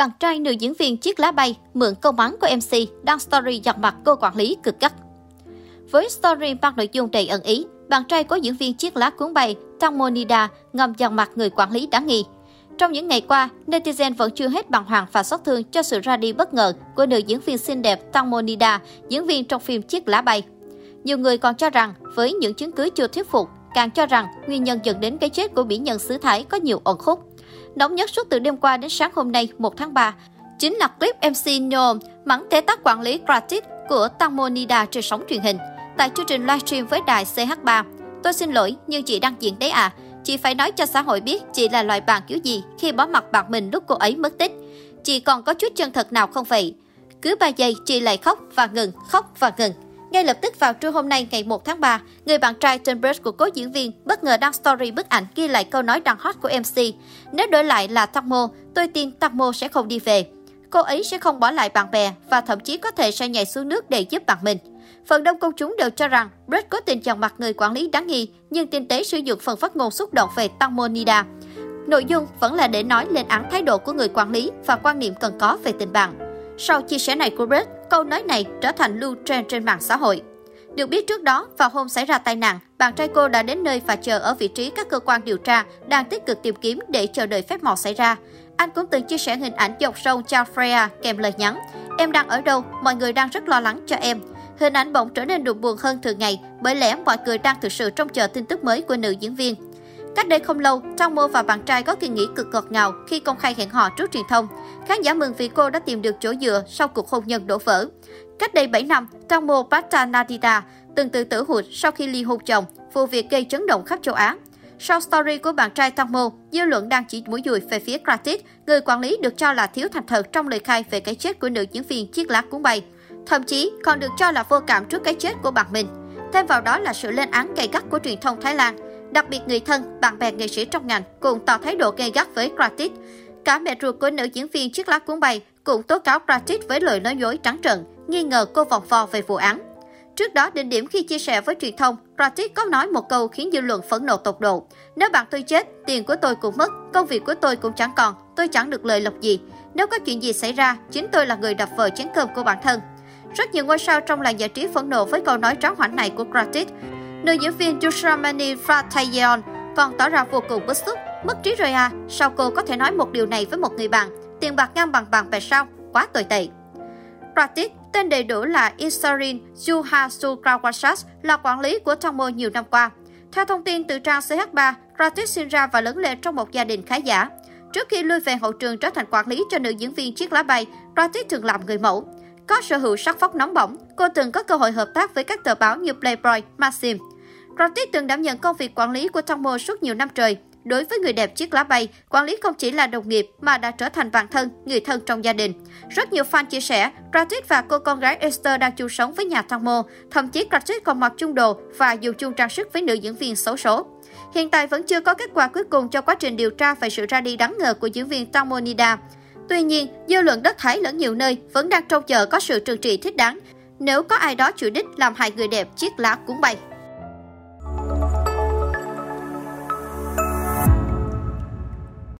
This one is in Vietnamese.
bạn trai nữ diễn viên chiếc lá bay mượn câu mắng của MC đăng story giặt mặt cô quản lý cực gắt. Với story mang nội dung đầy ẩn ý, bạn trai của diễn viên chiếc lá cuốn bay Tăng Monida ngầm giọt mặt người quản lý đáng nghi. Trong những ngày qua, netizen vẫn chưa hết bàng hoàng và xót thương cho sự ra đi bất ngờ của nữ diễn viên xinh đẹp Tăng Monida, diễn viên trong phim Chiếc lá bay. Nhiều người còn cho rằng với những chứng cứ chưa thuyết phục, càng cho rằng nguyên nhân dẫn đến cái chết của mỹ nhân xứ Thái có nhiều ẩn khúc. Nóng nhất suốt từ đêm qua đến sáng hôm nay 1 tháng 3 chính là clip MC Nhôm mắng thế tác quản lý Gratis của Tăng Monida trên sóng truyền hình. Tại chương trình livestream với đài CH3, tôi xin lỗi nhưng chị đang diễn đấy à. Chị phải nói cho xã hội biết chị là loại bạn kiểu gì khi bỏ mặt bạn mình lúc cô ấy mất tích. Chị còn có chút chân thật nào không vậy? Cứ 3 giây chị lại khóc và ngừng, khóc và ngừng. Ngay lập tức vào trưa hôm nay ngày 1 tháng 3, người bạn trai trên Brady của cố diễn viên bất ngờ đăng story bức ảnh ghi lại câu nói đang hot của MC. Nếu đổi lại là Takmo, tôi tin Takmo sẽ không đi về. Cô ấy sẽ không bỏ lại bạn bè và thậm chí có thể sẽ nhảy xuống nước để giúp bạn mình. Phần đông công chúng đều cho rằng Brett có tình chồng mặt người quản lý đáng nghi, nhưng tinh tế sử dụng phần phát ngôn xúc động về Takmo Nida. Nội dung vẫn là để nói lên án thái độ của người quản lý và quan niệm cần có về tình bạn. Sau chia sẻ này của Brett, câu nói này trở thành lưu trend trên mạng xã hội. Được biết trước đó, vào hôm xảy ra tai nạn, bạn trai cô đã đến nơi và chờ ở vị trí các cơ quan điều tra đang tích cực tìm kiếm để chờ đợi phép màu xảy ra. Anh cũng từng chia sẻ hình ảnh dọc sông cho Freya kèm lời nhắn. Em đang ở đâu? Mọi người đang rất lo lắng cho em. Hình ảnh bỗng trở nên đục buồn hơn thường ngày bởi lẽ mọi người đang thực sự trông chờ tin tức mới của nữ diễn viên. Cách đây không lâu, Trang Mô và bạn trai có kỳ nghỉ cực ngọt ngào khi công khai hẹn hò trước truyền thông. Khán giả mừng vì cô đã tìm được chỗ dựa sau cuộc hôn nhân đổ vỡ. Cách đây 7 năm, Trang Patanadita từng tự tử hụt sau khi ly hôn chồng, vụ việc gây chấn động khắp châu Á. Sau story của bạn trai Tăng dư luận đang chỉ mũi dùi về phía Kratis, người quản lý được cho là thiếu thành thật trong lời khai về cái chết của nữ diễn viên chiếc lá cuốn bay. Thậm chí còn được cho là vô cảm trước cái chết của bạn mình. Thêm vào đó là sự lên án gay gắt của truyền thông Thái Lan. Đặc biệt người thân, bạn bè nghệ sĩ trong ngành cùng tỏ thái độ gay gắt với Kratis. Cả mẹ ruột của nữ diễn viên chiếc lá cuốn bay cũng tố cáo Pratchett với lời nói dối trắng trợn, nghi ngờ cô vòng vo về vụ án. Trước đó, đỉnh điểm khi chia sẻ với truyền thông, Pratchett có nói một câu khiến dư luận phẫn nộ tột độ. Nếu bạn tôi chết, tiền của tôi cũng mất, công việc của tôi cũng chẳng còn, tôi chẳng được lời lộc gì. Nếu có chuyện gì xảy ra, chính tôi là người đập vỡ chén cơm của bản thân. Rất nhiều ngôi sao trong làng giải trí phẫn nộ với câu nói tráng hoảnh này của Pratik. Nữ diễn viên Yusramani Fratayon còn tỏ ra vô cùng bức xúc. Mất trí rồi à, sao cô có thể nói một điều này với một người bạn? Tiền bạc ngang bằng bằng về sao? Quá tồi tệ. Pratik Tên đầy đủ là Isarin Juhasukrawasas là quản lý của Tomo nhiều năm qua. Theo thông tin từ trang CH3, Ratis sinh ra và lớn lên trong một gia đình khá giả. Trước khi lui về hậu trường trở thành quản lý cho nữ diễn viên chiếc lá bay, Ratis thường làm người mẫu. Có sở hữu sắc phóc nóng bỏng, cô từng có cơ hội hợp tác với các tờ báo như Playboy, Maxim. Ratis từng đảm nhận công việc quản lý của Tomo suốt nhiều năm trời. Đối với người đẹp chiếc lá bay, quản lý không chỉ là đồng nghiệp mà đã trở thành bạn thân, người thân trong gia đình. Rất nhiều fan chia sẻ, Pratit và cô con gái Esther đang chung sống với nhà thăng mô. Thậm chí Pratit còn mặc chung đồ và dùng chung trang sức với nữ diễn viên xấu số. Hiện tại vẫn chưa có kết quả cuối cùng cho quá trình điều tra về sự ra đi đáng ngờ của diễn viên Tamonida. Tuy nhiên, dư luận đất Thái lẫn nhiều nơi vẫn đang trông chờ có sự trừng trị thích đáng nếu có ai đó chủ đích làm hại người đẹp chiếc lá cuốn bay.